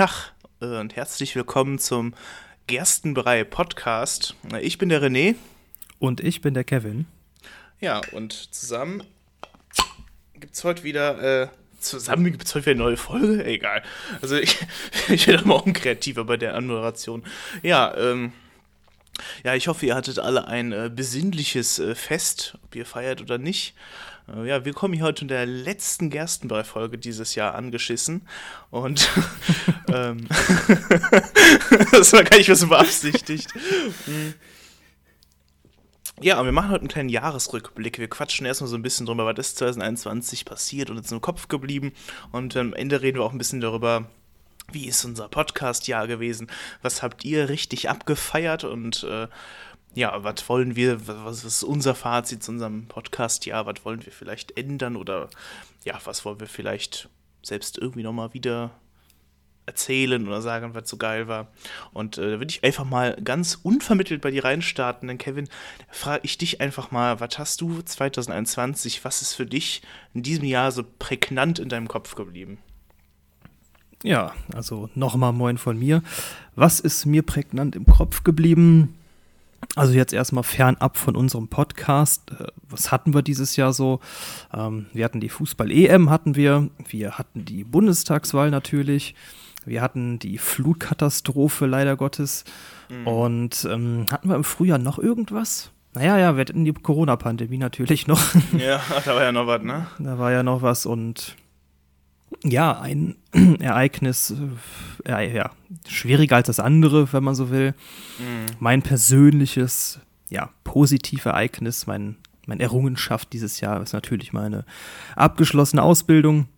Tag äh, und herzlich willkommen zum Gerstenbrei Podcast. Ich bin der René. Und ich bin der Kevin. Ja, und zusammen gibt es heute wieder, äh, zusammen gibt es heute wieder eine neue Folge? Egal. Also ich, ich werde mal unkreativer bei der Anmoderation. Ja, ähm, ja, ich hoffe, ihr hattet alle ein äh, besinnliches äh, Fest, ob ihr feiert oder nicht. Äh, ja, wir kommen hier heute in der letzten Gerstenbrei-Folge dieses Jahr angeschissen. Und ähm, das war gar nicht mehr so beabsichtigt. Hm. Ja, wir machen heute einen kleinen Jahresrückblick. Wir quatschen erstmal so ein bisschen drüber, was ist 2021 passiert und uns im Kopf geblieben. Und am Ende reden wir auch ein bisschen darüber, wie ist unser Podcast-Jahr gewesen? Was habt ihr richtig abgefeiert? Und äh, ja, was wollen wir, was ist unser Fazit zu unserem Podcast-Jahr? Was wollen wir vielleicht ändern? Oder ja, was wollen wir vielleicht selbst irgendwie nochmal wieder erzählen oder sagen, was so geil war. Und äh, da würde ich einfach mal ganz unvermittelt bei dir reinstarten. Denn Kevin, frage ich dich einfach mal, was hast du 2021, was ist für dich in diesem Jahr so prägnant in deinem Kopf geblieben? Ja, also nochmal moin von mir. Was ist mir prägnant im Kopf geblieben? Also jetzt erstmal fernab von unserem Podcast. Äh, was hatten wir dieses Jahr so? Ähm, wir hatten die Fußball-EM, hatten wir. Wir hatten die Bundestagswahl natürlich. Wir hatten die Flutkatastrophe leider Gottes. Mhm. Und ähm, hatten wir im Frühjahr noch irgendwas? Naja, ja, wir hatten die Corona-Pandemie natürlich noch. Ja, da war ja noch was, ne? Da war ja noch was und ja, ein Ereignis, äh, ja, schwieriger als das andere, wenn man so will. Mhm. Mein persönliches, ja, positives Ereignis, mein, meine Errungenschaft dieses Jahr ist natürlich meine abgeschlossene Ausbildung.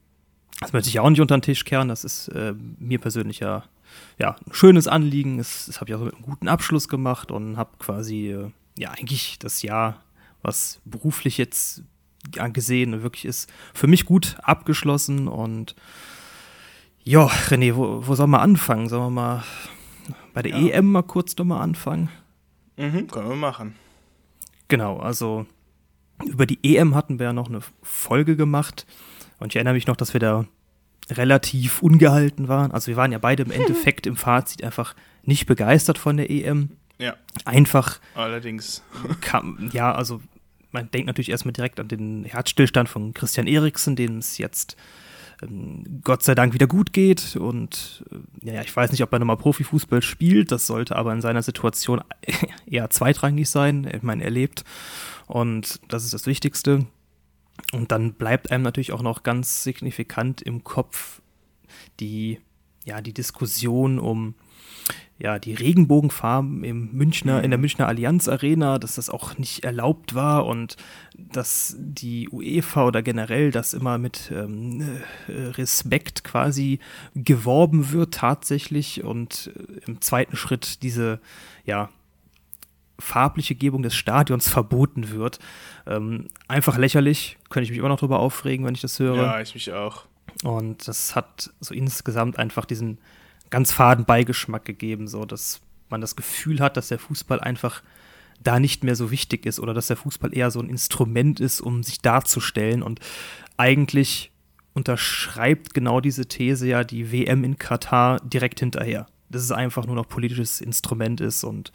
Das möchte ich auch nicht unter den Tisch kehren. Das ist äh, mir persönlich ja, ja ein schönes Anliegen. Das, das habe ich auch mit einem guten Abschluss gemacht und habe quasi, äh, ja, eigentlich das Jahr, was beruflich jetzt gesehen wirklich ist für mich gut abgeschlossen und ja, René, wo, wo soll man anfangen? Sollen wir mal bei der ja. EM mal kurz nochmal anfangen? Mhm, können wir machen. Genau, also über die EM hatten wir ja noch eine Folge gemacht und ich erinnere mich noch, dass wir da relativ ungehalten waren. Also wir waren ja beide im Endeffekt im Fazit einfach nicht begeistert von der EM. Ja. Einfach. Allerdings. Kam, ja, also man denkt natürlich erstmal direkt an den Herzstillstand von Christian Eriksen, dem es jetzt ähm, Gott sei Dank wieder gut geht. Und äh, ja, ich weiß nicht, ob er nochmal Profifußball spielt. Das sollte aber in seiner Situation eher zweitrangig sein. Ich meine, er lebt. Und das ist das Wichtigste. Und dann bleibt einem natürlich auch noch ganz signifikant im Kopf die, ja, die Diskussion um ja, die Regenbogenfarben im Münchner, in der mhm. Münchner Allianz Arena, dass das auch nicht erlaubt war und dass die UEFA oder generell das immer mit ähm, äh, Respekt quasi geworben wird tatsächlich und äh, im zweiten Schritt diese, ja, farbliche Gebung des Stadions verboten wird. Ähm, einfach lächerlich, könnte ich mich immer noch drüber aufregen, wenn ich das höre. Ja, ich mich auch. Und das hat so insgesamt einfach diesen ganz faden Beigeschmack gegeben, so dass man das Gefühl hat, dass der Fußball einfach da nicht mehr so wichtig ist oder dass der Fußball eher so ein Instrument ist, um sich darzustellen. Und eigentlich unterschreibt genau diese These ja die WM in Katar direkt hinterher. Dass es einfach nur noch politisches Instrument ist. Und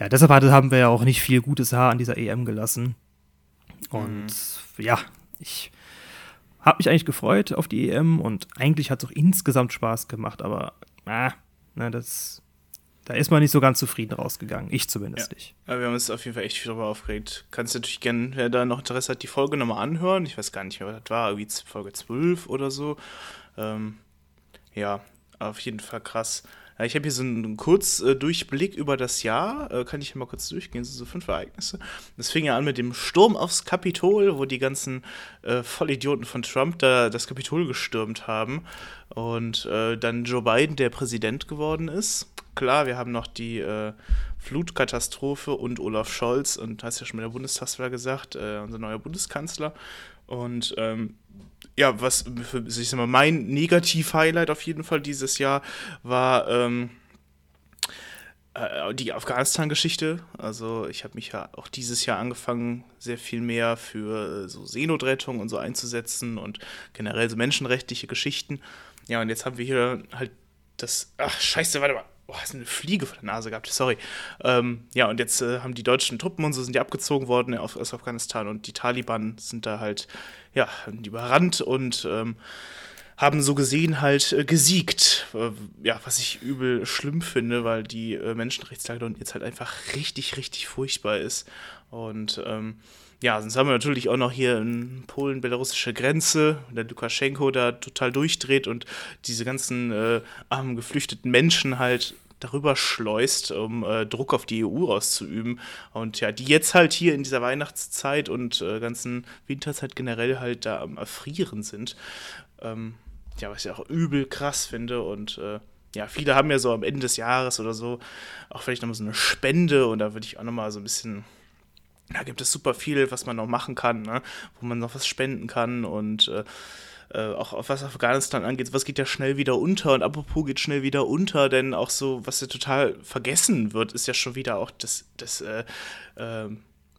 ja, deshalb haben wir ja auch nicht viel gutes Haar an dieser EM gelassen. Und mhm. ja, ich habe mich eigentlich gefreut auf die EM und eigentlich hat es auch insgesamt Spaß gemacht, aber ah, na, das, da ist man nicht so ganz zufrieden rausgegangen. Ich zumindest ja. nicht. Aber wir haben uns auf jeden Fall echt viel darüber aufgeregt. Kannst du natürlich gerne, wer da noch Interesse hat, die Folge nochmal anhören. Ich weiß gar nicht mehr, was das war. Irgendwie Folge 12 oder so. Ähm, ja, auf jeden Fall krass. Ich habe hier so einen Kurzdurchblick über das Jahr. Äh, kann ich hier mal kurz durchgehen? So, fünf Ereignisse. Das fing ja an mit dem Sturm aufs Kapitol, wo die ganzen äh, Vollidioten von Trump da das Kapitol gestürmt haben. Und äh, dann Joe Biden, der Präsident geworden ist. Klar, wir haben noch die äh, Flutkatastrophe und Olaf Scholz und hast ja schon mit der Bundestagswahl gesagt, äh, unser neuer Bundeskanzler. Und ähm, ja, was für, ich sag mal, mein Negativ-Highlight auf jeden Fall dieses Jahr war ähm, äh, die Afghanistan-Geschichte. Also ich habe mich ja auch dieses Jahr angefangen, sehr viel mehr für äh, so Seenotrettung und so einzusetzen und generell so menschenrechtliche Geschichten. Ja, und jetzt haben wir hier halt das, ach, scheiße, warte mal. Boah, hast eine Fliege vor der Nase gehabt, sorry. Ähm, ja, und jetzt äh, haben die deutschen Truppen und so sind ja abgezogen worden aus, aus Afghanistan und die Taliban sind da halt, ja, überrannt und ähm, haben so gesehen halt äh, gesiegt. Äh, ja, was ich übel schlimm finde, weil die äh, Menschenrechtslage dort jetzt halt einfach richtig, richtig furchtbar ist. Und ähm, ja, sonst haben wir natürlich auch noch hier in Polen belarussische Grenze, der Lukaschenko da total durchdreht und diese ganzen äh, armen geflüchteten Menschen halt darüber schleust, um äh, Druck auf die EU auszuüben. Und ja, die jetzt halt hier in dieser Weihnachtszeit und äh, ganzen Winterzeit generell halt da am Erfrieren sind. Ähm, ja, was ich auch übel krass finde und äh, ja, viele haben ja so am Ende des Jahres oder so auch vielleicht nochmal so eine Spende und da würde ich auch nochmal so ein bisschen da gibt es super viel, was man noch machen kann, ne? wo man noch was spenden kann und äh, äh, auch was Afghanistan angeht, was geht ja schnell wieder unter und apropos geht schnell wieder unter, denn auch so, was ja total vergessen wird, ist ja schon wieder auch das, das äh, äh,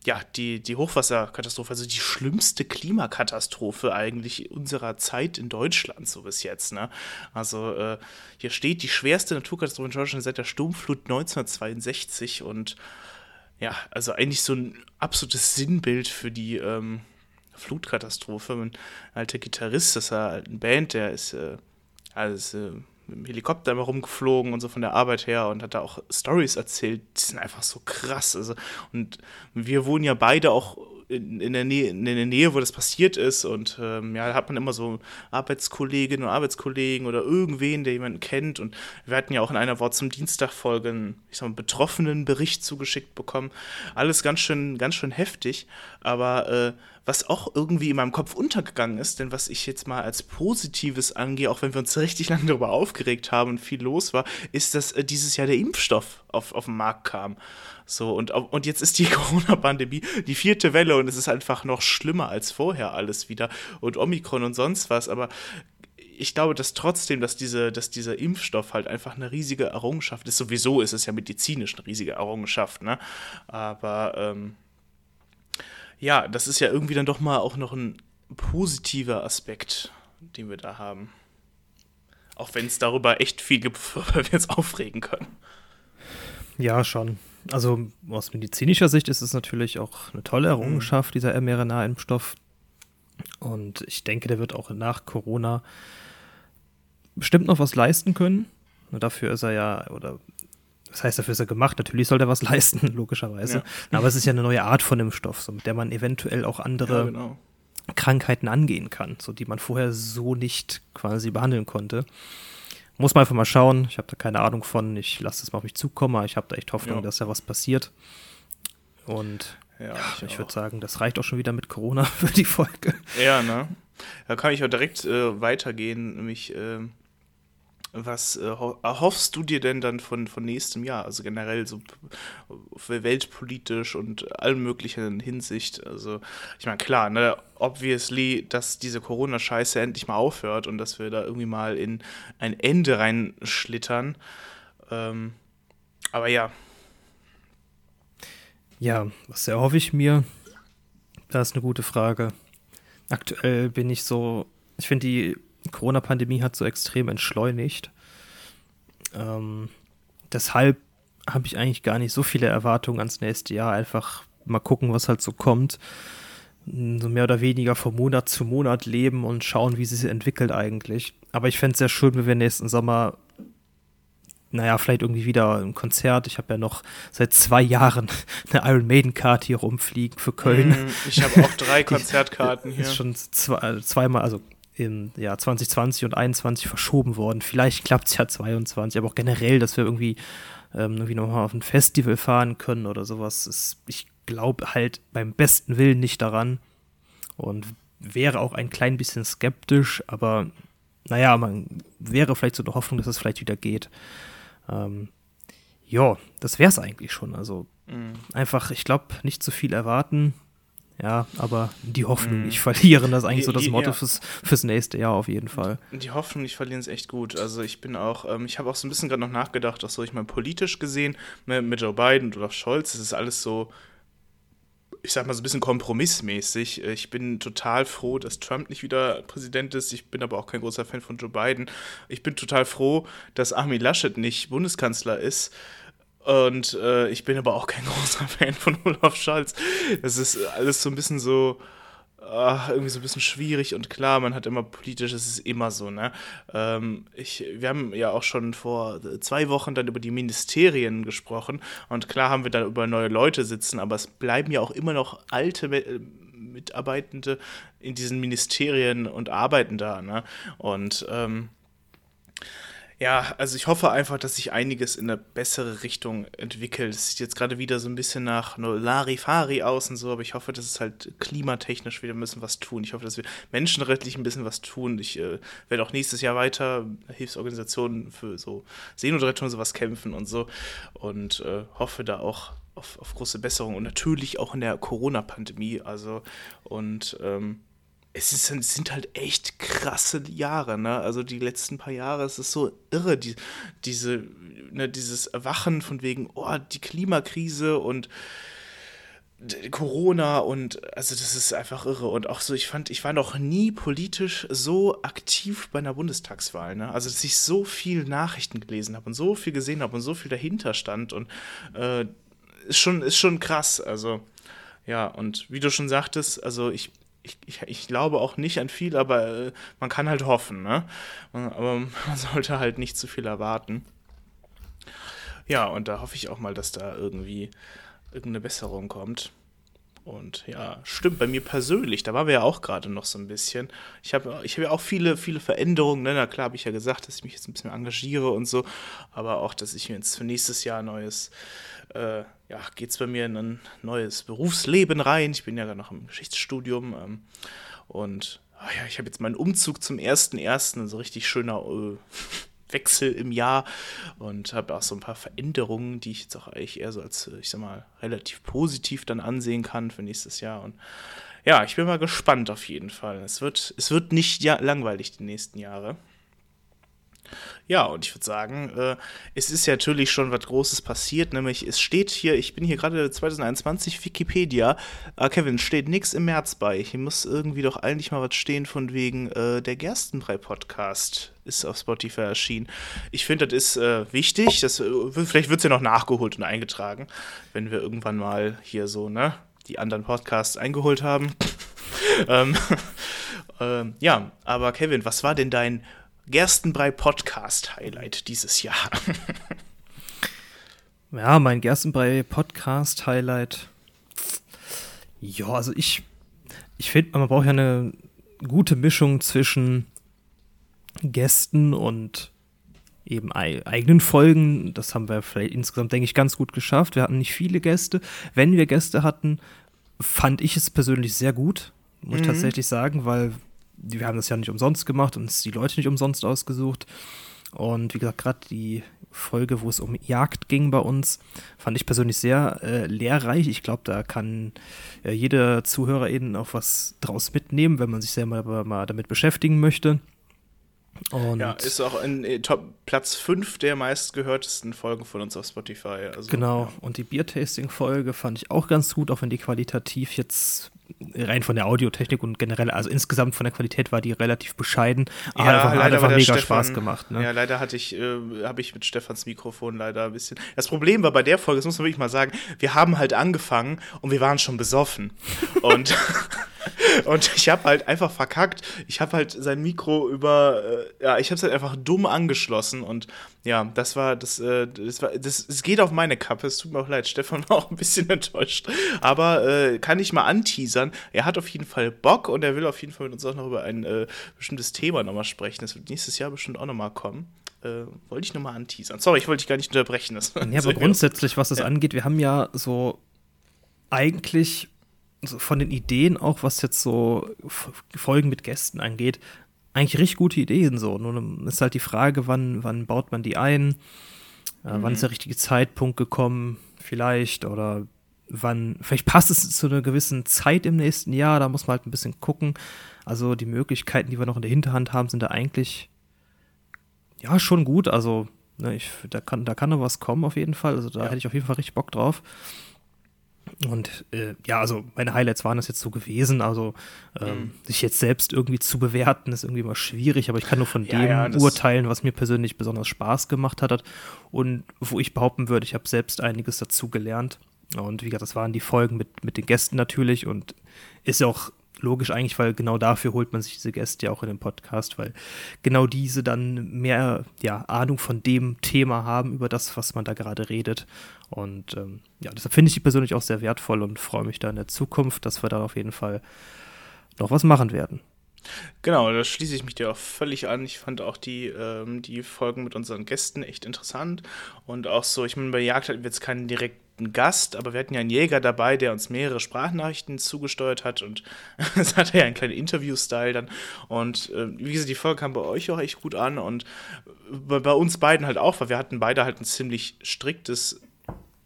ja, die, die Hochwasserkatastrophe, also die schlimmste Klimakatastrophe eigentlich unserer Zeit in Deutschland, so bis jetzt. Ne? Also äh, hier steht die schwerste Naturkatastrophe in Deutschland seit der Sturmflut 1962 und ja, also eigentlich so ein absolutes Sinnbild für die ähm, Flutkatastrophe. Ein alter Gitarrist, das war halt eine Band, der ist, äh, also, äh, mit dem Helikopter immer rumgeflogen und so von der Arbeit her und hat da auch Stories erzählt, die sind einfach so krass. Also, und wir wohnen ja beide auch in, in, der Nähe, in der Nähe, wo das passiert ist. Und ähm, ja, da hat man immer so Arbeitskolleginnen und Arbeitskollegen oder irgendwen, der jemanden kennt. Und wir hatten ja auch in einer Wort zum Dienstag Folge ich sag mal, betroffenen Bericht zugeschickt bekommen. Alles ganz schön, ganz schön heftig. Aber äh, was auch irgendwie in meinem Kopf untergegangen ist, denn was ich jetzt mal als Positives angehe, auch wenn wir uns richtig lange darüber aufgeregt haben und viel los war, ist, dass äh, dieses Jahr der Impfstoff auf, auf den Markt kam. So, und, und jetzt ist die Corona-Pandemie die vierte Welle und es ist einfach noch schlimmer als vorher alles wieder und Omikron und sonst was, aber ich glaube, dass trotzdem, dass, diese, dass dieser Impfstoff halt einfach eine riesige Errungenschaft ist. Sowieso ist es ja medizinisch eine riesige Errungenschaft, ne? Aber ähm, ja, das ist ja irgendwie dann doch mal auch noch ein positiver Aspekt, den wir da haben. Auch wenn es darüber echt viel gibt, worüber wir uns aufregen können. Ja, schon. Also aus medizinischer Sicht ist es natürlich auch eine tolle Errungenschaft, mhm. dieser mRNA-Impfstoff. Und ich denke, der wird auch nach Corona bestimmt noch was leisten können. Dafür ist er ja, oder was heißt, dafür ist er gemacht. Natürlich soll er was leisten, logischerweise. Ja. Aber es ist ja eine neue Art von Impfstoff, so, mit der man eventuell auch andere ja, genau. Krankheiten angehen kann, so die man vorher so nicht quasi behandeln konnte. Muss man einfach mal schauen. Ich habe da keine Ahnung von. Ich lasse das mal auf mich zukommen. Ich habe da echt Hoffnung, ja. dass da was passiert. Und ja, ich, ich würde sagen, das reicht auch schon wieder mit Corona für die Folge. Ja, ne? Da kann ich auch direkt äh, weitergehen, nämlich äh, was äh, erhoffst du dir denn dann von, von nächstem Jahr? Also generell so weltpolitisch und allen möglichen Hinsicht. Also, ich meine, klar, ne, obviously, dass diese Corona-Scheiße endlich mal aufhört und dass wir da irgendwie mal in ein Ende reinschlittern. Ähm, aber ja. Ja, was erhoffe ich mir? Das ist eine gute Frage. Aktuell bin ich so, ich finde die Corona-Pandemie hat so extrem entschleunigt. Ähm, deshalb habe ich eigentlich gar nicht so viele Erwartungen ans nächste Jahr. Einfach mal gucken, was halt so kommt. So mehr oder weniger von Monat zu Monat leben und schauen, wie sie sich entwickelt eigentlich. Aber ich fände es sehr schön, wenn wir nächsten Sommer, naja, vielleicht irgendwie wieder ein Konzert. Ich habe ja noch seit zwei Jahren eine Iron Maiden-Karte hier rumfliegen für Köln. Mm, ich habe auch drei Konzertkarten hier. Ist schon zwei, zweimal, also im Jahr 2020 und 2021 verschoben worden. Vielleicht klappt es ja 22, aber auch generell, dass wir irgendwie, ähm, irgendwie nochmal auf ein Festival fahren können oder sowas. Ist, ich glaube halt beim besten Willen nicht daran und wäre auch ein klein bisschen skeptisch, aber naja, man wäre vielleicht so eine Hoffnung, dass es vielleicht wieder geht. Ähm, ja, das wäre es eigentlich schon. Also mhm. einfach, ich glaube, nicht zu viel erwarten. Ja, aber die Hoffnung nicht verlieren, das ist eigentlich die, so das Motto ja. fürs, fürs nächste Jahr auf jeden Fall. Die Hoffnung nicht verlieren ist echt gut. Also ich bin auch, ähm, ich habe auch so ein bisschen gerade noch nachgedacht, auch so ich meine politisch gesehen, mit, mit Joe Biden oder Scholz, das ist alles so ich sag mal so ein bisschen kompromissmäßig. Ich bin total froh, dass Trump nicht wieder Präsident ist. Ich bin aber auch kein großer Fan von Joe Biden. Ich bin total froh, dass Armin Laschet nicht Bundeskanzler ist. Und äh, ich bin aber auch kein großer Fan von Olaf Scholz. Das ist alles so ein bisschen so, ach, irgendwie so ein bisschen schwierig und klar, man hat immer politisch, es ist immer so, ne? Ähm, ich, wir haben ja auch schon vor zwei Wochen dann über die Ministerien gesprochen und klar haben wir da über neue Leute sitzen, aber es bleiben ja auch immer noch alte Mitarbeitende in diesen Ministerien und arbeiten da, ne? Und ähm, ja, also ich hoffe einfach, dass sich einiges in eine bessere Richtung entwickelt. Es sieht jetzt gerade wieder so ein bisschen nach Larifari aus und so, aber ich hoffe, dass es halt klimatechnisch wieder ein bisschen was tun. Ich hoffe, dass wir menschenrechtlich ein bisschen was tun. Ich äh, werde auch nächstes Jahr weiter Hilfsorganisationen für so Seenotrettung und sowas kämpfen und so und äh, hoffe da auch auf, auf große Besserung und natürlich auch in der Corona-Pandemie. Also und ähm, es, ist, es sind halt echt krasse Jahre, ne? Also die letzten paar Jahre, es ist so irre, die, diese, ne, dieses Erwachen von wegen, oh, die Klimakrise und Corona und also das ist einfach irre. Und auch so ich fand ich war noch nie politisch so aktiv bei einer Bundestagswahl ne? Also dass ich so viel Nachrichten gelesen habe und so viel gesehen habe und so viel dahinter stand und äh, ist schon ist schon krass. Also ja und wie du schon sagtest also ich ich, ich, ich, glaube auch nicht an viel, aber äh, man kann halt hoffen, ne? Aber man sollte halt nicht zu viel erwarten. Ja, und da hoffe ich auch mal, dass da irgendwie irgendeine Besserung kommt. Und ja, stimmt, bei mir persönlich, da waren wir ja auch gerade noch so ein bisschen. Ich habe ich hab ja auch viele, viele Veränderungen. Ne? Na klar, habe ich ja gesagt, dass ich mich jetzt ein bisschen engagiere und so. Aber auch, dass ich mir jetzt für nächstes Jahr neues äh, ja, geht es bei mir in ein neues Berufsleben rein. Ich bin ja gerade noch im Geschichtsstudium ähm, und ach ja, ich habe jetzt meinen Umzug zum 1.1., so richtig schöner äh, Wechsel im Jahr und habe auch so ein paar Veränderungen, die ich jetzt auch eigentlich eher so als, ich sag mal, relativ positiv dann ansehen kann für nächstes Jahr und ja, ich bin mal gespannt auf jeden Fall. Es wird, es wird nicht ja, langweilig die nächsten Jahre. Ja, und ich würde sagen, äh, es ist ja natürlich schon was Großes passiert, nämlich es steht hier, ich bin hier gerade 2021 Wikipedia, äh, Kevin, steht nichts im März bei. Hier muss irgendwie doch eigentlich mal was stehen von wegen äh, der Gerstenbrei-Podcast ist auf Spotify erschienen. Ich finde, das ist äh, wichtig, das, äh, vielleicht wird es ja noch nachgeholt und eingetragen, wenn wir irgendwann mal hier so, ne, die anderen Podcasts eingeholt haben. ähm, ähm, ja, aber Kevin, was war denn dein Gerstenbrei Podcast Highlight dieses Jahr? ja, mein Gerstenbrei Podcast Highlight. Ja, also ich, ich finde, man braucht ja eine gute Mischung zwischen Gästen und eben eigenen Folgen. Das haben wir vielleicht insgesamt, denke ich, ganz gut geschafft. Wir hatten nicht viele Gäste. Wenn wir Gäste hatten, fand ich es persönlich sehr gut, muss mhm. ich tatsächlich sagen, weil wir haben das ja nicht umsonst gemacht und uns die Leute nicht umsonst ausgesucht. Und wie gesagt, gerade die Folge, wo es um Jagd ging bei uns, fand ich persönlich sehr äh, lehrreich. Ich glaube, da kann äh, jeder Zuhörer eben auch was draus mitnehmen, wenn man sich selber mal damit beschäftigen möchte. Und ja, ist auch in äh, Top Platz 5 der meistgehörtesten Folgen von uns auf Spotify. Also, genau, ja. und die Biertasting-Folge fand ich auch ganz gut, auch wenn die qualitativ jetzt rein von der Audiotechnik und generell, also insgesamt von der Qualität war die relativ bescheiden, aber ja, einfach, hat einfach mega Stefan, Spaß gemacht. Ne? Ja, leider hatte ich, äh, habe ich mit Stefans Mikrofon leider ein bisschen. Das Problem war bei der Folge, das muss man wirklich mal sagen, wir haben halt angefangen und wir waren schon besoffen. und Und ich habe halt einfach verkackt. Ich habe halt sein Mikro über, äh, ja, ich habe es halt einfach dumm angeschlossen und ja, das war, das, äh, das war, das, es geht auf meine Kappe. Es tut mir auch leid. Stefan war auch ein bisschen enttäuscht. Aber äh, kann ich mal anteasern. Er hat auf jeden Fall Bock und er will auf jeden Fall mit uns auch noch über ein äh, bestimmtes Thema nochmal sprechen. Das wird nächstes Jahr bestimmt auch nochmal kommen. Äh, wollte ich nochmal anteasern. Sorry, ich wollte dich gar nicht unterbrechen. Das ja, aber grundsätzlich, was das ja. angeht, wir haben ja so eigentlich von den Ideen auch, was jetzt so Folgen mit Gästen angeht, eigentlich richtig gute Ideen so. Nun ist halt die Frage, wann, wann baut man die ein? Äh, mhm. Wann ist der richtige Zeitpunkt gekommen, vielleicht? Oder wann, vielleicht passt es zu einer gewissen Zeit im nächsten Jahr, da muss man halt ein bisschen gucken. Also die Möglichkeiten, die wir noch in der Hinterhand haben, sind da eigentlich ja schon gut. Also, ne, ich, da kann, da kann noch was kommen auf jeden Fall. Also da ja. hätte ich auf jeden Fall richtig Bock drauf. Und äh, ja, also meine Highlights waren das jetzt so gewesen. Also ähm, mhm. sich jetzt selbst irgendwie zu bewerten, ist irgendwie immer schwierig, aber ich kann nur von ja, dem ja, urteilen, was mir persönlich besonders Spaß gemacht hat und wo ich behaupten würde, ich habe selbst einiges dazu gelernt. Und wie gesagt, das waren die Folgen mit, mit den Gästen natürlich und ist ja auch logisch eigentlich, weil genau dafür holt man sich diese Gäste ja auch in den Podcast, weil genau diese dann mehr ja, Ahnung von dem Thema haben, über das, was man da gerade redet. Und ähm, ja, deshalb finde ich die persönlich auch sehr wertvoll und freue mich da in der Zukunft, dass wir da auf jeden Fall noch was machen werden. Genau, da schließe ich mich dir auch völlig an. Ich fand auch die, ähm, die Folgen mit unseren Gästen echt interessant. Und auch so, ich meine, bei Jagd hatten wir jetzt keinen direkten einen Gast, aber wir hatten ja einen Jäger dabei, der uns mehrere Sprachnachrichten zugesteuert hat und es hatte ja einen kleinen Interview-Style dann. Und äh, wie gesagt, die Folge kam bei euch auch echt gut an und bei, bei uns beiden halt auch, weil wir hatten beide halt ein ziemlich striktes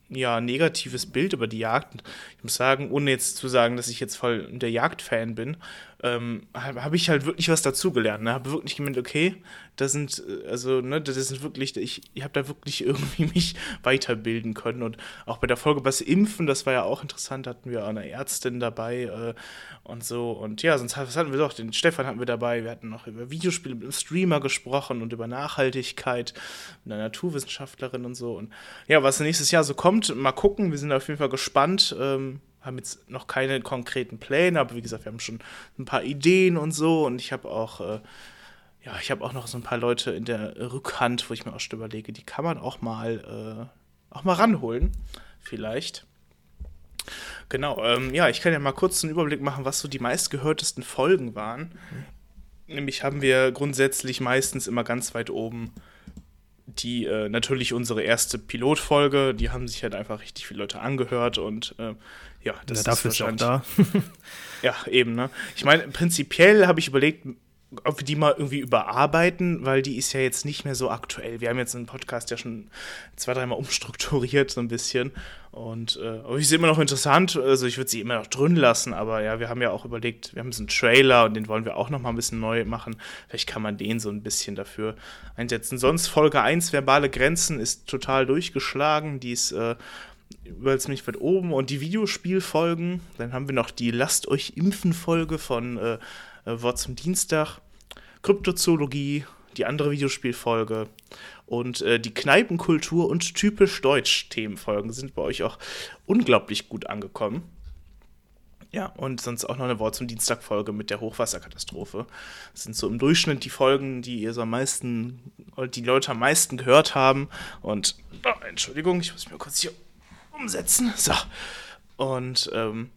ja, negatives Bild über die Jagd. Ich muss sagen, ohne jetzt zu sagen, dass ich jetzt voll der Jagdfan bin, ähm, habe hab ich halt wirklich was dazugelernt. Ne? Habe wirklich gemeint, okay, da sind, äh, also, ne, das sind wirklich, ich, ich habe da wirklich irgendwie mich weiterbilden können. Und auch bei der Folge was Impfen, das war ja auch interessant, hatten wir auch eine Ärztin dabei äh, und so. Und ja, sonst hatten wir doch, den Stefan hatten wir dabei, wir hatten noch über Videospiele mit einem Streamer gesprochen und über Nachhaltigkeit mit einer Naturwissenschaftlerin und so. Und ja, was nächstes Jahr so kommt, mal gucken, wir sind auf jeden Fall gespannt. Ähm, haben jetzt noch keine konkreten Pläne, aber wie gesagt, wir haben schon ein paar Ideen und so. Und ich habe auch, äh, ja, ich habe auch noch so ein paar Leute in der Rückhand, wo ich mir auch schon überlege, die kann man auch mal, äh, auch mal ranholen, vielleicht. Genau, ähm, ja, ich kann ja mal kurz einen Überblick machen, was so die meistgehörtesten Folgen waren. Mhm. Nämlich haben wir grundsätzlich meistens immer ganz weit oben die äh, natürlich unsere erste Pilotfolge, die haben sich halt einfach richtig viele Leute angehört und äh, ja, das ja, dafür ist wahrscheinlich. Ist da. ja, eben, ne? Ich meine, prinzipiell habe ich überlegt, ob wir die mal irgendwie überarbeiten, weil die ist ja jetzt nicht mehr so aktuell. Wir haben jetzt einen Podcast ja schon zwei, dreimal umstrukturiert, so ein bisschen. Und äh, aber ich sehe immer noch interessant, also ich würde sie immer noch drin lassen, aber ja, wir haben ja auch überlegt, wir haben so einen Trailer und den wollen wir auch noch mal ein bisschen neu machen. Vielleicht kann man den so ein bisschen dafür einsetzen. Sonst Folge 1, verbale Grenzen, ist total durchgeschlagen. Die ist äh, überall ziemlich weit oben. Und die Videospielfolgen, dann haben wir noch die Lasst euch impfen Folge von äh, Wort zum Dienstag, Kryptozoologie, die andere Videospielfolge und äh, die Kneipenkultur und typisch Deutsch Themenfolgen sind bei euch auch unglaublich gut angekommen. Ja, und sonst auch noch eine Wort zum Dienstag-Folge mit der Hochwasserkatastrophe. Das sind so im Durchschnitt die Folgen, die ihr so am meisten, die Leute am meisten gehört haben. Und, oh, Entschuldigung, ich muss mir kurz hier umsetzen. So. Und ähm,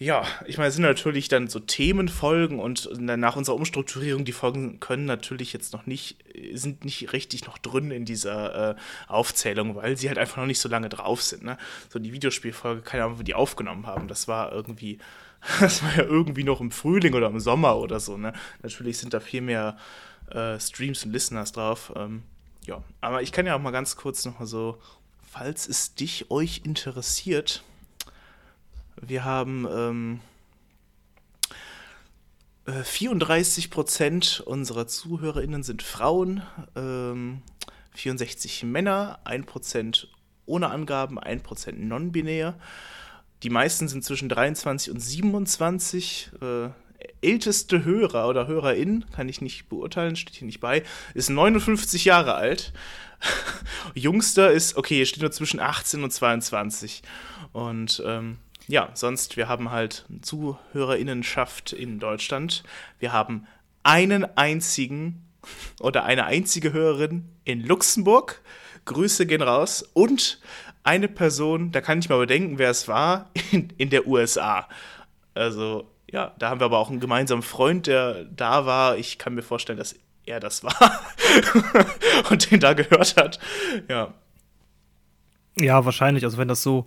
ja, ich meine, es sind natürlich dann so Themenfolgen und nach unserer Umstrukturierung, die Folgen können natürlich jetzt noch nicht, sind nicht richtig noch drin in dieser äh, Aufzählung, weil sie halt einfach noch nicht so lange drauf sind. Ne? So die Videospielfolge, keine Ahnung, wie die aufgenommen haben, das war irgendwie, das war ja irgendwie noch im Frühling oder im Sommer oder so. Ne? Natürlich sind da viel mehr äh, Streams und Listeners drauf. Ähm, ja, aber ich kann ja auch mal ganz kurz noch mal so, falls es dich, euch interessiert, wir haben ähm, 34 äh, Prozent unserer ZuhörerInnen sind Frauen, ähm, 64 Männer, 1 Prozent ohne Angaben, 1 Prozent non-binär. Die meisten sind zwischen 23 und 27. Äh, älteste Hörer oder Hörerin, kann ich nicht beurteilen, steht hier nicht bei, ist 59 Jahre alt. Jungster ist, okay, hier steht nur zwischen 18 und 22. Und ähm, ja, sonst, wir haben halt Zuhörerinnenschaft in Deutschland. Wir haben einen einzigen oder eine einzige Hörerin in Luxemburg. Grüße gehen raus. Und eine Person, da kann ich mal bedenken, wer es war, in, in der USA. Also, ja, da haben wir aber auch einen gemeinsamen Freund, der da war. Ich kann mir vorstellen, dass er das war und den da gehört hat. Ja. Ja, wahrscheinlich. Also, wenn das so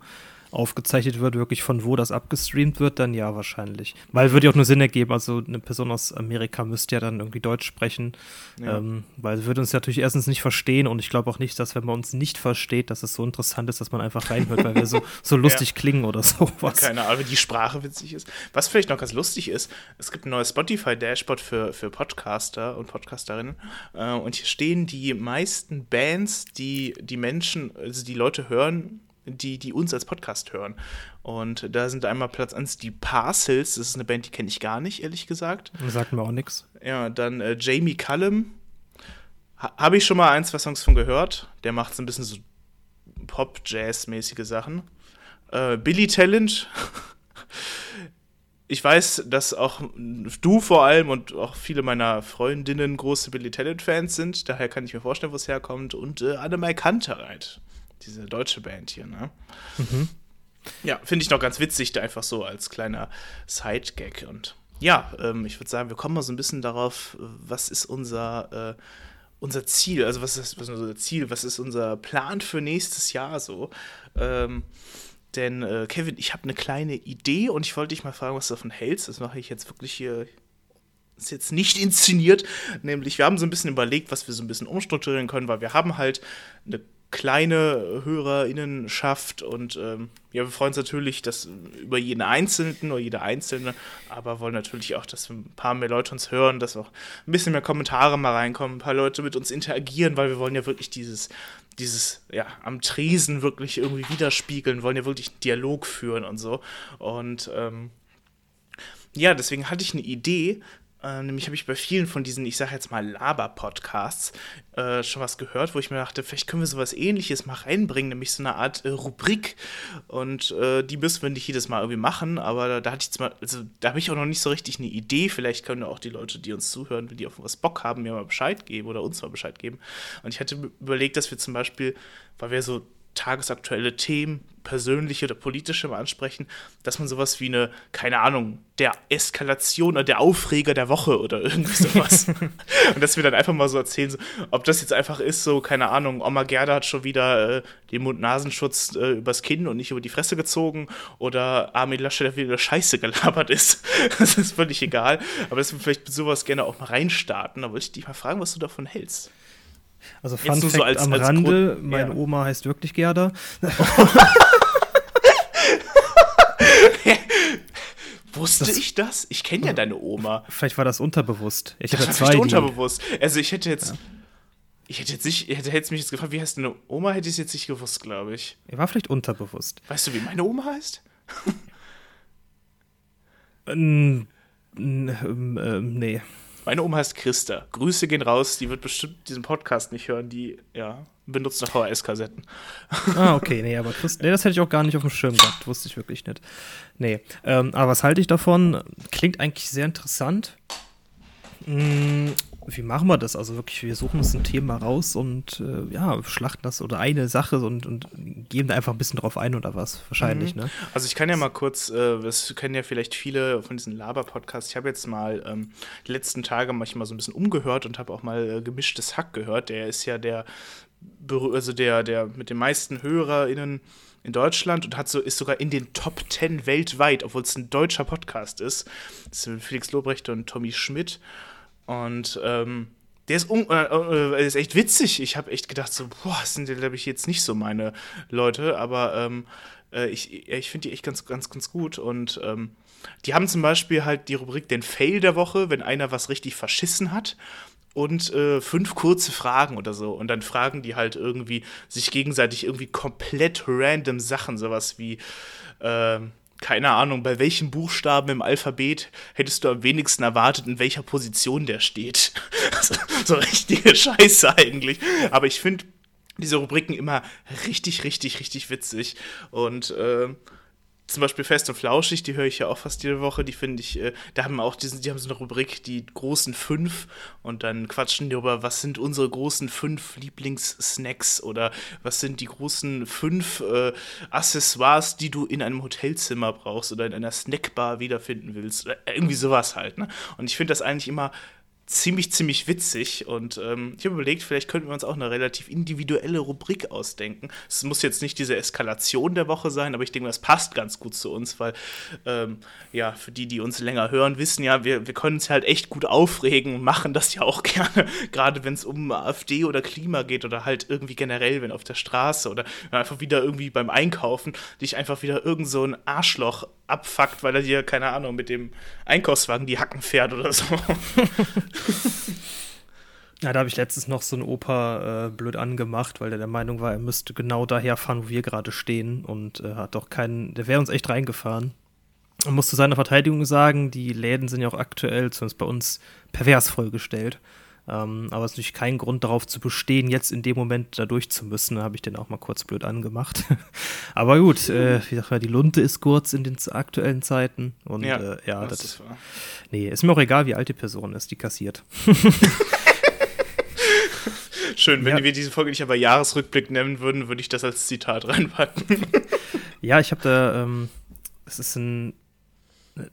aufgezeichnet wird, wirklich von wo das abgestreamt wird, dann ja, wahrscheinlich. Weil würde ja auch nur Sinn ergeben, also eine Person aus Amerika müsste ja dann irgendwie Deutsch sprechen, ja. ähm, weil sie würde uns natürlich erstens nicht verstehen und ich glaube auch nicht, dass wenn man uns nicht versteht, dass es so interessant ist, dass man einfach reinhört, weil wir so, so lustig ja. klingen oder sowas. Keine Ahnung, wie die Sprache witzig ist. Was vielleicht noch ganz lustig ist, es gibt ein neues Spotify-Dashboard für, für Podcaster und Podcasterinnen äh, und hier stehen die meisten Bands, die die Menschen, also die Leute hören, die, die uns als Podcast hören. Und da sind einmal Platz 1 die Parcels, das ist eine Band, die kenne ich gar nicht, ehrlich gesagt. Sagt mir auch nichts. Ja, dann äh, Jamie Cullum. Ha Habe ich schon mal ein, zwei Songs von gehört. Der macht so ein bisschen so Pop-Jazz-mäßige Sachen. Äh, Billy Talent. ich weiß, dass auch du vor allem und auch viele meiner Freundinnen große Billy Talent-Fans sind. Daher kann ich mir vorstellen, wo es herkommt. Und äh, Annemai Kantereit, diese deutsche Band hier, ne? Mhm. Ja, finde ich noch ganz witzig, da einfach so als kleiner Side-Gag. Und ja, ähm, ich würde sagen, wir kommen mal so ein bisschen darauf, was ist unser, äh, unser Ziel, also was ist, was ist unser Ziel, was ist unser Plan für nächstes Jahr so. Ähm, denn, äh, Kevin, ich habe eine kleine Idee und ich wollte dich mal fragen, was du davon hältst. Das mache ich jetzt wirklich hier. Ist jetzt nicht inszeniert. Nämlich, wir haben so ein bisschen überlegt, was wir so ein bisschen umstrukturieren können, weil wir haben halt eine kleine Hörerinnenschaft und ähm, ja, wir freuen uns natürlich dass über jeden Einzelnen oder jede Einzelne, aber wollen natürlich auch, dass ein paar mehr Leute uns hören, dass auch ein bisschen mehr Kommentare mal reinkommen, ein paar Leute mit uns interagieren, weil wir wollen ja wirklich dieses, dieses, ja, am Tresen wirklich irgendwie widerspiegeln, wollen ja wirklich einen Dialog führen und so. Und ähm, ja, deswegen hatte ich eine Idee, äh, nämlich habe ich bei vielen von diesen, ich sage jetzt mal, Laber-Podcasts äh, schon was gehört, wo ich mir dachte, vielleicht können wir sowas ähnliches mal reinbringen, nämlich so eine Art äh, Rubrik. Und äh, die müssen wir nicht jedes Mal irgendwie machen, aber da, da hatte ich jetzt mal, also da habe ich auch noch nicht so richtig eine Idee. Vielleicht können auch die Leute, die uns zuhören, wenn die auf was Bock haben, mir mal Bescheid geben oder uns mal Bescheid geben. Und ich hatte überlegt, dass wir zum Beispiel, weil wir so tagesaktuelle Themen, persönliche oder politische mal ansprechen, dass man sowas wie eine, keine Ahnung, der Eskalation oder der Aufreger der Woche oder irgendwie sowas. und dass wir dann einfach mal so erzählen, so, ob das jetzt einfach ist, so, keine Ahnung, Oma Gerda hat schon wieder äh, den Mund-Nasenschutz äh, übers Kinn und nicht über die Fresse gezogen oder Armin Laschet der wieder Scheiße gelabert ist. das ist völlig egal. Aber dass wir vielleicht mit sowas gerne auch mal reinstarten. Da wollte ich dich mal fragen, was du davon hältst. Also Fun Fact so als, am als Rande, Grund, meine ja. Oma heißt wirklich Gerda. Wusste das, ich das? Ich kenne ja deine Oma. Vielleicht war das unterbewusst. Ich das war zwei unterbewusst. Also ich hätte jetzt, ja. ich hätte jetzt nicht, hätte, hätte mich jetzt gefragt, wie heißt deine Oma, hätte ich es jetzt nicht gewusst, glaube ich. Er war vielleicht unterbewusst. Weißt du, wie meine Oma heißt? ähm, ähm, nee. Meine Oma heißt Christa. Grüße gehen raus. Die wird bestimmt diesen Podcast nicht hören. Die, ja, benutzt noch VHS-Kassetten. Ah, okay. Nee, aber Christ, nee, das hätte ich auch gar nicht auf dem Schirm gehabt. Wusste ich wirklich nicht. Nee. Ähm, aber was halte ich davon? Klingt eigentlich sehr interessant. Wie machen wir das? Also wirklich, wir suchen uns ein Thema raus und äh, ja, schlachten das oder eine Sache und, und geben da einfach ein bisschen drauf ein oder was, wahrscheinlich, mhm. ne? Also ich kann ja mal kurz, äh, das kennen ja vielleicht viele von diesen Laber-Podcasts, ich habe jetzt mal ähm, die letzten Tage manchmal so ein bisschen umgehört und habe auch mal äh, gemischtes Hack gehört. Der ist ja der, also der, der mit den meisten HörerInnen in Deutschland und hat so, ist sogar in den Top 10 weltweit, obwohl es ein deutscher Podcast ist. Das sind Felix Lobrecht und Tommy Schmidt. Und ähm, der ist, un äh, äh, ist echt witzig. Ich habe echt gedacht, so, boah, das sind, glaube ich, jetzt nicht so meine Leute, aber ähm, äh, ich, ich finde die echt ganz, ganz, ganz gut. Und ähm, die haben zum Beispiel halt die Rubrik den Fail der Woche, wenn einer was richtig verschissen hat. Und äh, fünf kurze Fragen oder so. Und dann fragen die halt irgendwie sich gegenseitig irgendwie komplett random Sachen, sowas wie, äh, keine Ahnung, bei welchen Buchstaben im Alphabet hättest du am wenigsten erwartet, in welcher Position der steht. so, so richtige Scheiße eigentlich. Aber ich finde diese Rubriken immer richtig, richtig, richtig witzig. Und äh, zum Beispiel Fest und Flauschig, die höre ich ja auch fast jede Woche, die finde ich, äh, da haben auch diesen, die haben so eine Rubrik, die großen fünf und dann quatschen die über, was sind unsere großen fünf Lieblingssnacks oder was sind die großen fünf äh, Accessoires, die du in einem Hotelzimmer brauchst oder in einer Snackbar wiederfinden willst. Oder irgendwie sowas halt, ne? Und ich finde das eigentlich immer ziemlich, ziemlich witzig. Und ähm, ich habe überlegt, vielleicht könnten wir uns auch eine relativ individuelle Rubrik ausdenken. Es muss jetzt nicht diese Eskalation der Woche sein, aber ich denke, das passt ganz gut zu uns, weil, ähm, ja, für die, die uns länger hören, wissen ja, wir, wir können uns halt echt gut aufregen und machen das ja auch gerne, gerade wenn es um AfD oder Klima geht oder halt irgendwie generell, wenn auf der Straße oder einfach wieder irgendwie beim Einkaufen dich einfach wieder irgend so ein Arschloch abfuckt, weil er dir, keine Ahnung, mit dem Einkaufswagen die Hacken fährt oder so. Ja, da habe ich letztens noch so einen Opa äh, blöd angemacht, weil der der Meinung war, er müsste genau daher fahren, wo wir gerade stehen und äh, hat doch keinen, der wäre uns echt reingefahren. Man muss zu seiner Verteidigung sagen, die Läden sind ja auch aktuell, zumindest bei uns, pervers vollgestellt. Ähm, aber es ist natürlich kein Grund darauf zu bestehen, jetzt in dem Moment da durch zu müssen. Da habe ich den auch mal kurz blöd angemacht. aber gut, äh, wie gesagt, die Lunte ist kurz in den aktuellen Zeiten. Und ja, äh, ja das, ist wahr. Nee, ist mir auch egal, wie alt die Person ist, die kassiert. Schön, wenn ja. wir diese Folge nicht aber Jahresrückblick nennen würden, würde ich das als Zitat reinpacken. ja, ich habe da, ähm, das ist ein,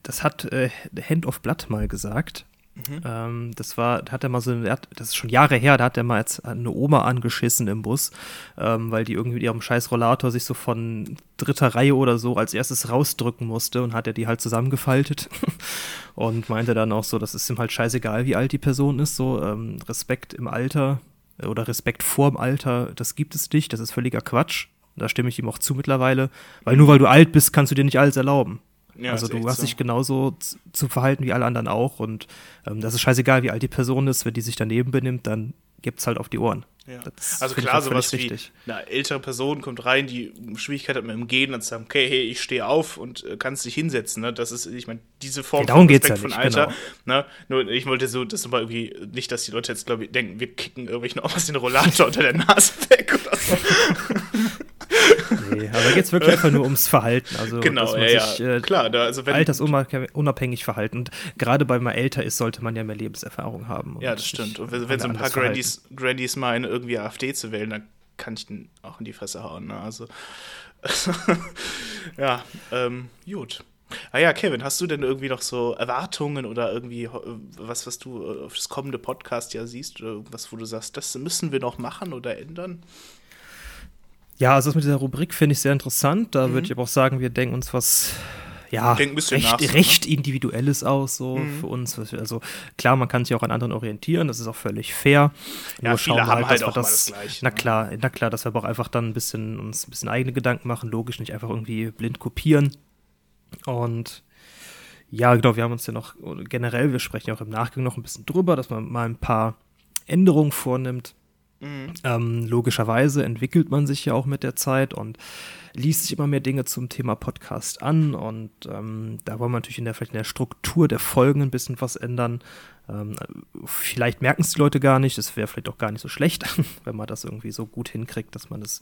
das hat äh, Hand of Blood mal gesagt. Mhm. Ähm, das war, hat er mal so, das ist schon Jahre her, da hat er mal jetzt eine Oma angeschissen im Bus, ähm, weil die irgendwie mit ihrem scheiß Rollator sich so von dritter Reihe oder so als erstes rausdrücken musste und hat er die halt zusammengefaltet und meinte dann auch so, das ist ihm halt scheißegal, wie alt die Person ist, so ähm, Respekt im Alter oder Respekt vorm Alter, das gibt es nicht, das ist völliger Quatsch. Da stimme ich ihm auch zu mittlerweile, weil nur weil du alt bist, kannst du dir nicht alles erlauben. Ja, also du hast so. dich genauso zu verhalten wie alle anderen auch und ähm, das ist scheißegal, wie alt die Person ist, wenn die sich daneben benimmt, dann gibt es halt auf die Ohren. Ja. Also klar, halt sowas wie eine ältere Person kommt rein, die Schwierigkeit hat mit dem Gehen und sagt, okay, hey, ich stehe auf und äh, kannst dich hinsetzen. Ne? Das ist, ich meine, diese Form ja, von Respekt ja von Alter. Genau. Ne? Nur ich wollte so, das mal irgendwie nicht, dass die Leute jetzt, glaube ich, denken, wir kicken irgendwelchen Omas den Rollator unter der Nase weg oder so. nee, aber geht es wirklich einfach nur ums Verhalten. Also, genau, dass man ja, sich, äh, klar. Da, also wenn, altersunabhängig verhalten. Und gerade weil man älter ist, sollte man ja mehr Lebenserfahrung haben. Ja, das stimmt. Und wenn, wenn so ein paar Grandies, Grandies meinen, irgendwie AfD zu wählen, dann kann ich den auch in die Fresse hauen. Ne? Also, ja, ähm, gut. Ah ja, Kevin, hast du denn irgendwie noch so Erwartungen oder irgendwie was, was du äh, auf das kommende Podcast ja siehst oder irgendwas, wo du sagst, das müssen wir noch machen oder ändern? Ja, also das mit dieser Rubrik finde ich sehr interessant. Da mhm. würde ich aber auch sagen, wir denken uns was ja, recht, nach, recht ne? Individuelles aus, so mhm. für uns. Also klar, man kann sich auch an anderen orientieren, das ist auch völlig fair. Ja, Nur viele haben halt, halt auch das, das Gleiche. Na ne? klar, na klar, dass wir aber auch einfach dann ein bisschen uns ein bisschen eigene Gedanken machen, logisch, nicht einfach irgendwie blind kopieren. Und ja, genau, wir haben uns ja noch generell, wir sprechen ja auch im Nachgang noch ein bisschen drüber, dass man mal ein paar Änderungen vornimmt. Mhm. Ähm, logischerweise entwickelt man sich ja auch mit der Zeit und liest sich immer mehr Dinge zum Thema Podcast an und ähm, da wollen wir natürlich in der, vielleicht in der Struktur der Folgen ein bisschen was ändern. Ähm, vielleicht merken es die Leute gar nicht, es wäre vielleicht auch gar nicht so schlecht, wenn man das irgendwie so gut hinkriegt, dass man das,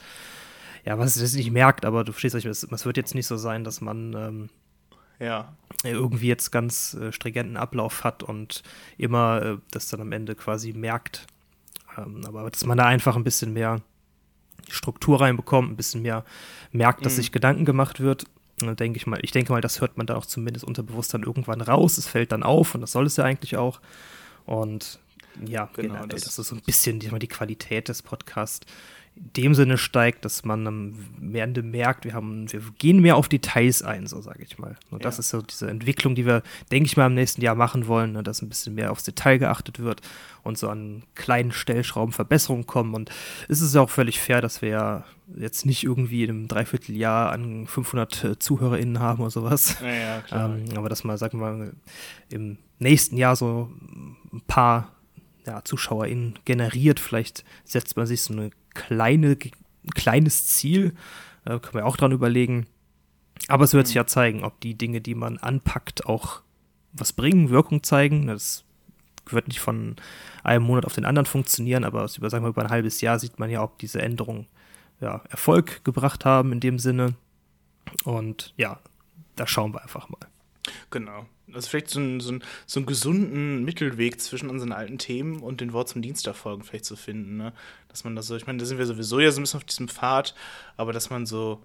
ja, was das nicht merkt, aber du verstehst, es wird jetzt nicht so sein, dass man ähm, ja. irgendwie jetzt ganz äh, stringenten Ablauf hat und immer äh, das dann am Ende quasi merkt, ähm, aber dass man da einfach ein bisschen mehr Struktur reinbekommt, ein bisschen mehr merkt, dass mhm. sich Gedanken gemacht wird. Denke ich mal, ich denke mal, das hört man da auch zumindest unterbewusst dann irgendwann raus. Es fällt dann auf und das soll es ja eigentlich auch. Und ja, genau, generell, das, das ist so ein bisschen die, die Qualität des Podcasts in dem Sinne steigt, dass man am Ende merkt, wir haben, wir gehen mehr auf Details ein, so sage ich mal. Und ja. das ist so diese Entwicklung, die wir, denke ich mal, im nächsten Jahr machen wollen, ne, dass ein bisschen mehr aufs Detail geachtet wird und so an kleinen Stellschrauben Verbesserungen kommen. Und es ist auch völlig fair, dass wir ja jetzt nicht irgendwie in einem Dreivierteljahr an 500 äh, ZuhörerInnen haben oder sowas. Ja, ja. Ähm, aber dass man, sagen wir mal, im nächsten Jahr so ein paar ja, ZuschauerInnen generiert. Vielleicht setzt man sich so eine kleine, kleines Ziel. Äh, können wir auch dran überlegen. Aber es wird sich mhm. ja zeigen, ob die Dinge, die man anpackt, auch was bringen, Wirkung zeigen. Das wird nicht von einem Monat auf den anderen funktionieren, aber über, sagen wir, über ein halbes Jahr sieht man ja, ob diese Änderungen ja, Erfolg gebracht haben in dem Sinne. Und ja, da schauen wir einfach mal. Genau. Also vielleicht so, ein, so, ein, so einen gesunden Mittelweg zwischen unseren alten Themen und den Wort zum Dienstagfolgen vielleicht zu finden. Ne? Dass man das so, ich meine, da sind wir sowieso ja so ein bisschen auf diesem Pfad, aber dass man so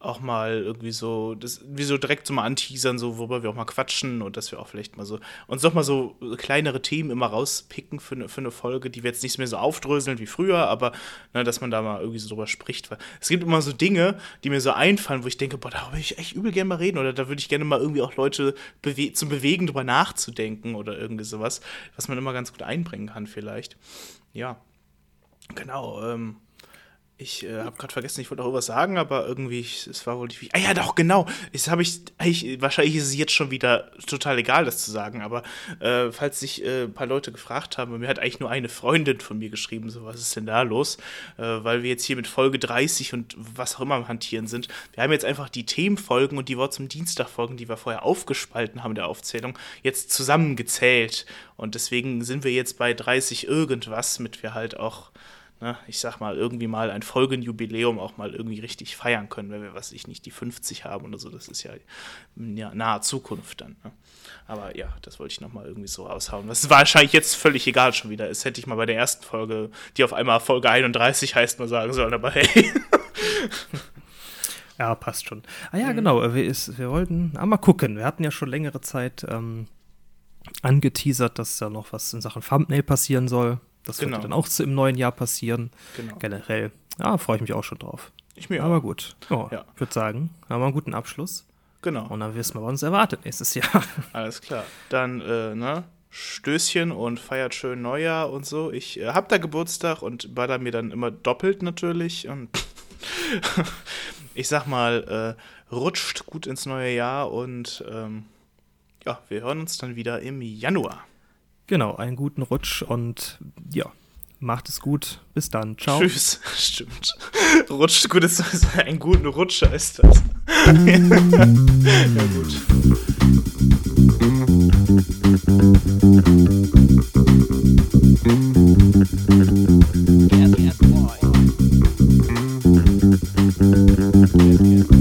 auch mal irgendwie so, das, wie so direkt so mal anteasern, so, worüber wir auch mal quatschen und dass wir auch vielleicht mal so, uns doch mal so kleinere Themen immer rauspicken für eine, für eine Folge, die wir jetzt nicht mehr so aufdröseln wie früher, aber ne, dass man da mal irgendwie so drüber spricht. Weil es gibt immer so Dinge, die mir so einfallen, wo ich denke, boah, da würde ich echt übel gerne mal reden oder da würde ich gerne mal irgendwie auch Leute bewe zum Bewegen, drüber nachzudenken oder irgendwie sowas, was man immer ganz gut einbringen kann vielleicht. Ja, genau. Ähm, ich äh, habe gerade vergessen, ich wollte auch irgendwas sagen, aber irgendwie, es war wohl nicht. Ah ja, doch, genau. Das habe ich, ich, wahrscheinlich ist es jetzt schon wieder total egal, das zu sagen, aber äh, falls sich äh, ein paar Leute gefragt haben, mir hat eigentlich nur eine Freundin von mir geschrieben, so, was ist denn da los? Äh, weil wir jetzt hier mit Folge 30 und was auch immer am Hantieren sind. Wir haben jetzt einfach die Themenfolgen und die Wort zum Dienstag Folgen, die wir vorher aufgespalten haben, der Aufzählung, jetzt zusammengezählt. Und deswegen sind wir jetzt bei 30 irgendwas, mit wir halt auch ne, ich sag mal, irgendwie mal ein Folgenjubiläum auch mal irgendwie richtig feiern können, wenn wir, was ich nicht, die 50 haben oder so. Das ist ja, ja nahe Zukunft dann. Ne? Aber ja, das wollte ich nochmal irgendwie so raushauen. Was wahrscheinlich jetzt völlig egal schon wieder ist. Hätte ich mal bei der ersten Folge, die auf einmal Folge 31 heißt, mal sagen sollen, aber hey. Ja, passt schon. Ah ja, mhm. genau. Wir, ist, wir wollten ah, mal gucken. Wir hatten ja schon längere Zeit ähm, angeteasert, dass da noch was in Sachen Thumbnail passieren soll. Das genau. wird dann auch im neuen Jahr passieren. Genau. Generell. Ja, freue ich mich auch schon drauf. Ich mir Aber auch. gut. Oh, ja. Ich würde sagen, haben wir einen guten Abschluss. Genau. Und dann wissen wir, was uns erwartet nächstes Jahr. Alles klar. Dann, äh, ne? Stößchen und feiert schön Neujahr und so. Ich äh, hab da Geburtstag und baller mir dann immer doppelt natürlich. Und ich sag mal, äh, rutscht gut ins neue Jahr und ähm, ja, wir hören uns dann wieder im Januar. Genau, einen guten Rutsch und ja, macht es gut. Bis dann. Ciao. Tschüss. Stimmt. Rutsch, gut ist ein guten Rutsch heißt das. ja gut. Yeah, yeah, boy.